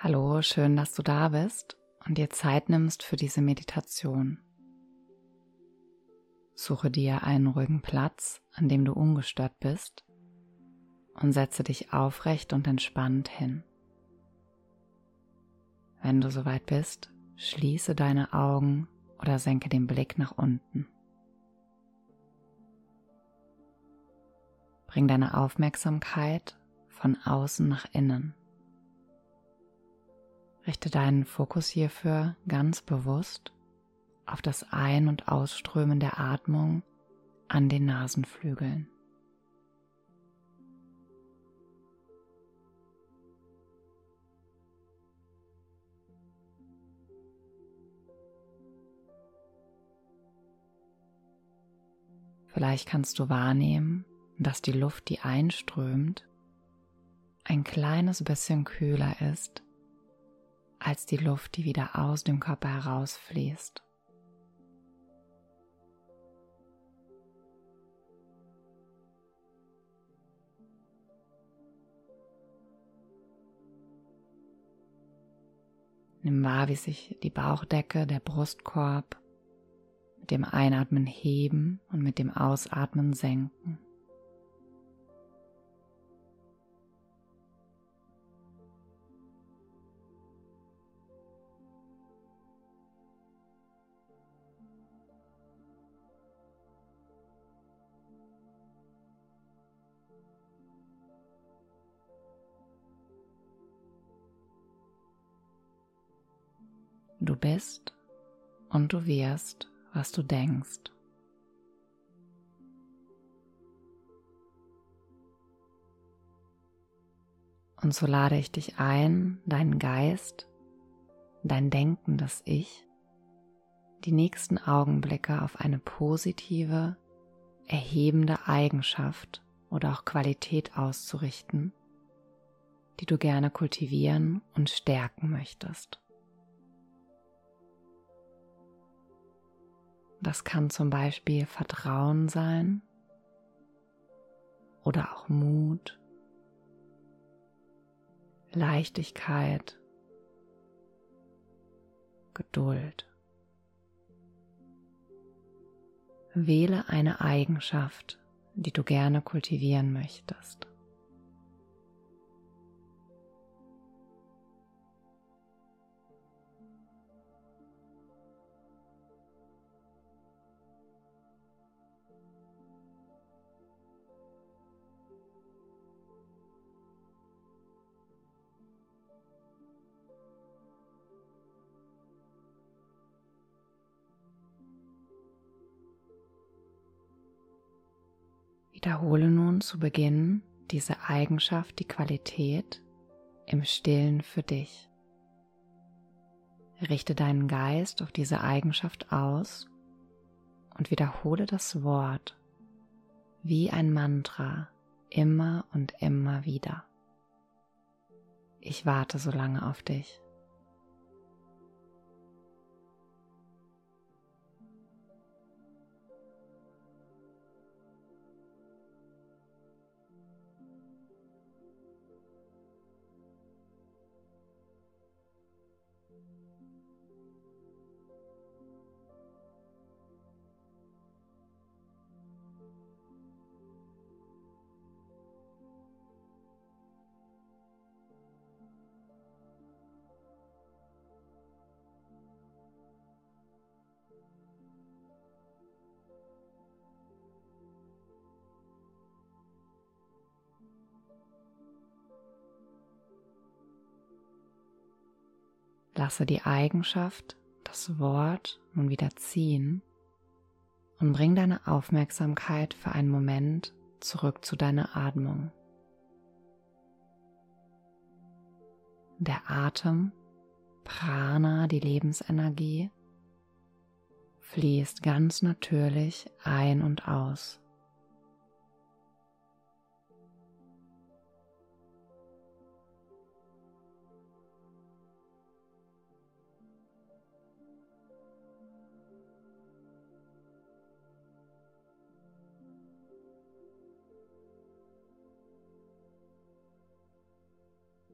Hallo, schön, dass du da bist und dir Zeit nimmst für diese Meditation. Suche dir einen ruhigen Platz, an dem du ungestört bist und setze dich aufrecht und entspannt hin. Wenn du soweit bist, schließe deine Augen oder senke den Blick nach unten. Bring deine Aufmerksamkeit von außen nach innen. Richte deinen Fokus hierfür ganz bewusst auf das Ein- und Ausströmen der Atmung an den Nasenflügeln. Vielleicht kannst du wahrnehmen, dass die Luft, die einströmt, ein kleines bisschen kühler ist als die Luft, die wieder aus dem Körper herausfließt. Nimm wahr, wie sich die Bauchdecke, der Brustkorb mit dem Einatmen heben und mit dem Ausatmen senken. Du bist und du wirst, was du denkst. Und so lade ich dich ein, deinen Geist, dein denkendes Ich, die nächsten Augenblicke auf eine positive, erhebende Eigenschaft oder auch Qualität auszurichten, die du gerne kultivieren und stärken möchtest. Das kann zum Beispiel Vertrauen sein oder auch Mut, Leichtigkeit, Geduld. Wähle eine Eigenschaft, die du gerne kultivieren möchtest. Wiederhole nun zu Beginn diese Eigenschaft, die Qualität im Stillen für dich. Richte deinen Geist auf diese Eigenschaft aus und wiederhole das Wort wie ein Mantra immer und immer wieder. Ich warte so lange auf dich. Lasse die Eigenschaft, das Wort nun wieder ziehen und bring deine Aufmerksamkeit für einen Moment zurück zu deiner Atmung. Der Atem, Prana, die Lebensenergie, fließt ganz natürlich ein und aus.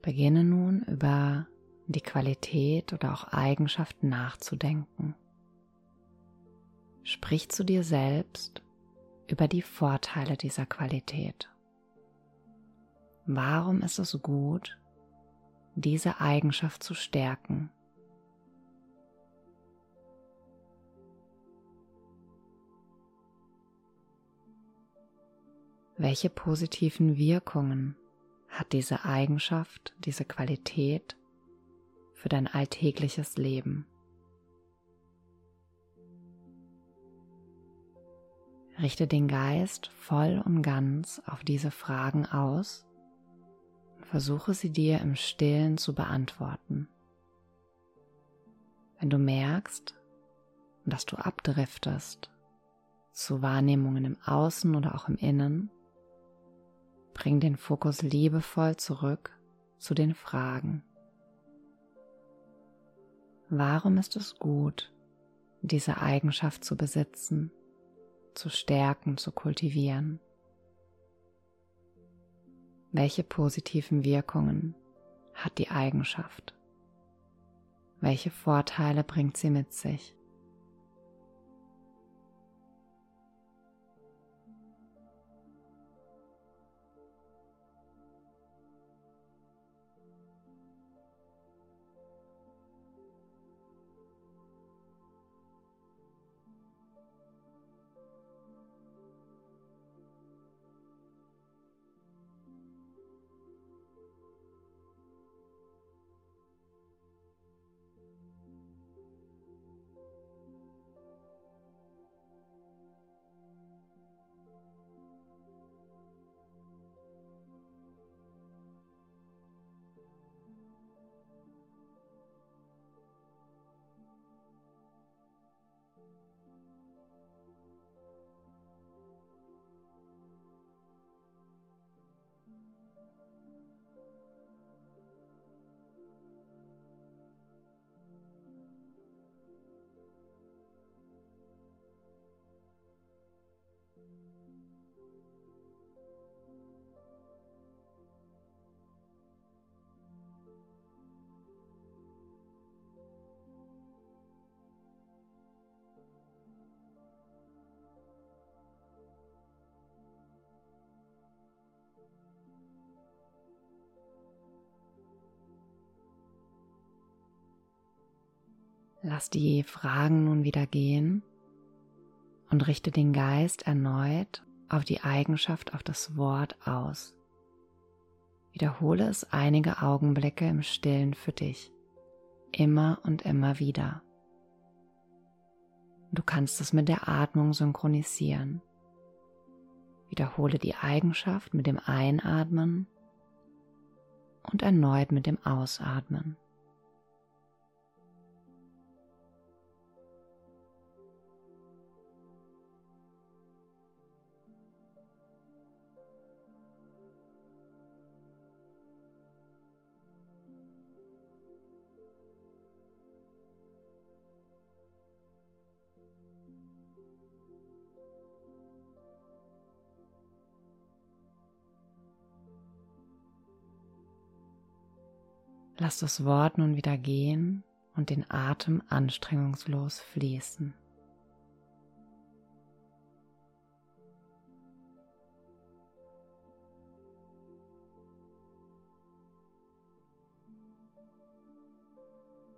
Beginne nun über die Qualität oder auch Eigenschaft nachzudenken. Sprich zu dir selbst über die Vorteile dieser Qualität. Warum ist es gut, diese Eigenschaft zu stärken? Welche positiven Wirkungen hat diese Eigenschaft, diese Qualität für dein alltägliches Leben? Richte den Geist voll und ganz auf diese Fragen aus und versuche sie dir im stillen zu beantworten. Wenn du merkst, dass du abdriftest zu Wahrnehmungen im Außen oder auch im Innen, bring den Fokus liebevoll zurück zu den Fragen. Warum ist es gut, diese Eigenschaft zu besitzen? zu stärken, zu kultivieren? Welche positiven Wirkungen hat die Eigenschaft? Welche Vorteile bringt sie mit sich? Lass die Fragen nun wieder gehen und richte den Geist erneut auf die Eigenschaft, auf das Wort aus. Wiederhole es einige Augenblicke im Stillen für dich, immer und immer wieder. Du kannst es mit der Atmung synchronisieren. Wiederhole die Eigenschaft mit dem Einatmen und erneut mit dem Ausatmen. Lass das Wort nun wieder gehen und den Atem anstrengungslos fließen.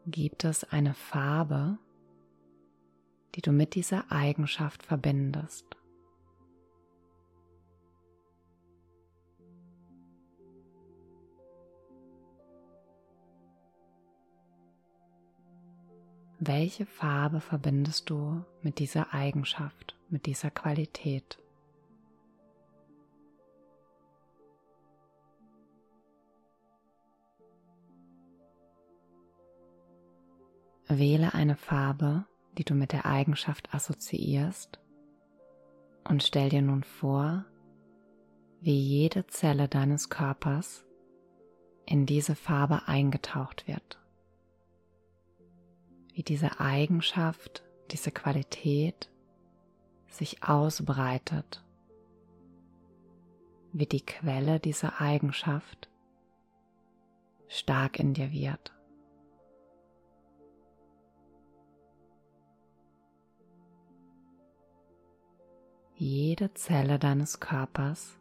Gibt es eine Farbe, die du mit dieser Eigenschaft verbindest? Welche Farbe verbindest du mit dieser Eigenschaft, mit dieser Qualität? Wähle eine Farbe, die du mit der Eigenschaft assoziierst und stell dir nun vor, wie jede Zelle deines Körpers in diese Farbe eingetaucht wird wie diese Eigenschaft, diese Qualität sich ausbreitet, wie die Quelle dieser Eigenschaft stark in dir wird. Jede Zelle deines Körpers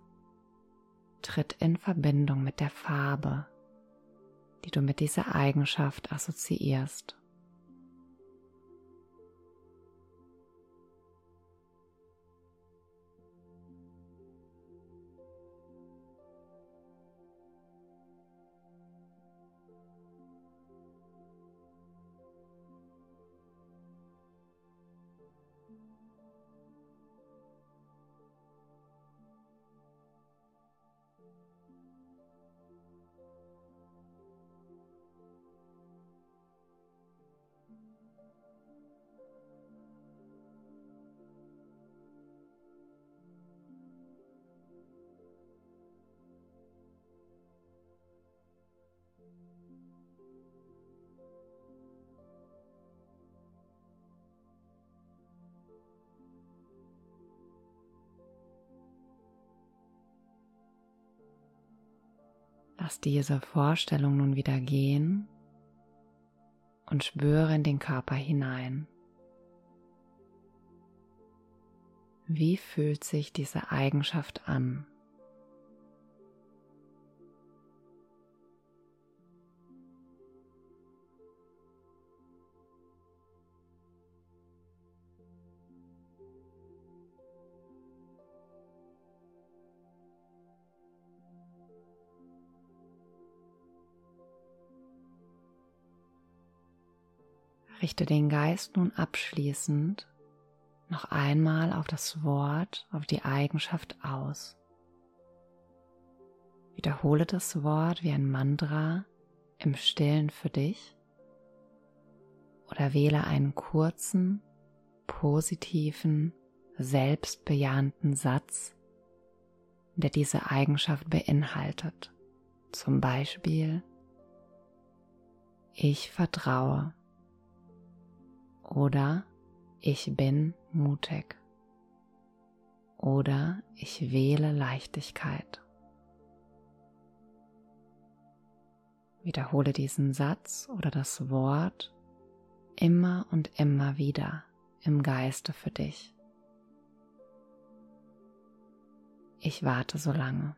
tritt in Verbindung mit der Farbe, die du mit dieser Eigenschaft assoziierst. Lass diese Vorstellung nun wieder gehen und spüre in den Körper hinein. Wie fühlt sich diese Eigenschaft an? Richte den Geist nun abschließend noch einmal auf das Wort, auf die Eigenschaft aus. Wiederhole das Wort wie ein Mantra im stillen für dich oder wähle einen kurzen, positiven, selbstbejahenden Satz, der diese Eigenschaft beinhaltet. Zum Beispiel, ich vertraue oder ich bin mutig oder ich wähle Leichtigkeit. Wiederhole diesen Satz oder das Wort immer und immer wieder im Geiste für dich. Ich warte so lange.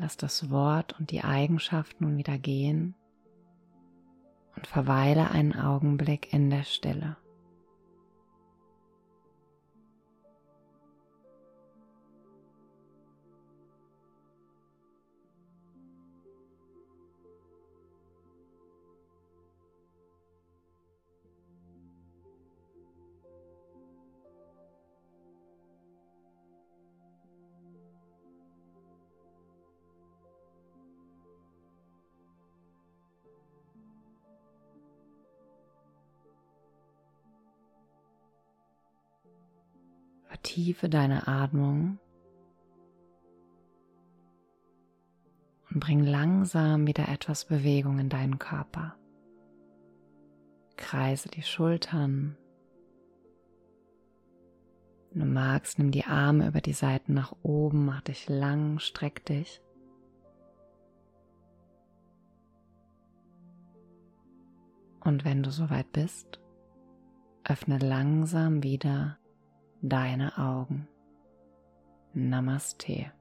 Lass das Wort und die Eigenschaft nun wieder gehen und verweile einen Augenblick in der Stille. Vertiefe deine Atmung und bring langsam wieder etwas Bewegung in deinen Körper. Kreise die Schultern. Wenn du magst, nimm die Arme über die Seiten nach oben, mach dich lang, streck dich. Und wenn du soweit bist, öffne langsam wieder deine Augen. Namaste.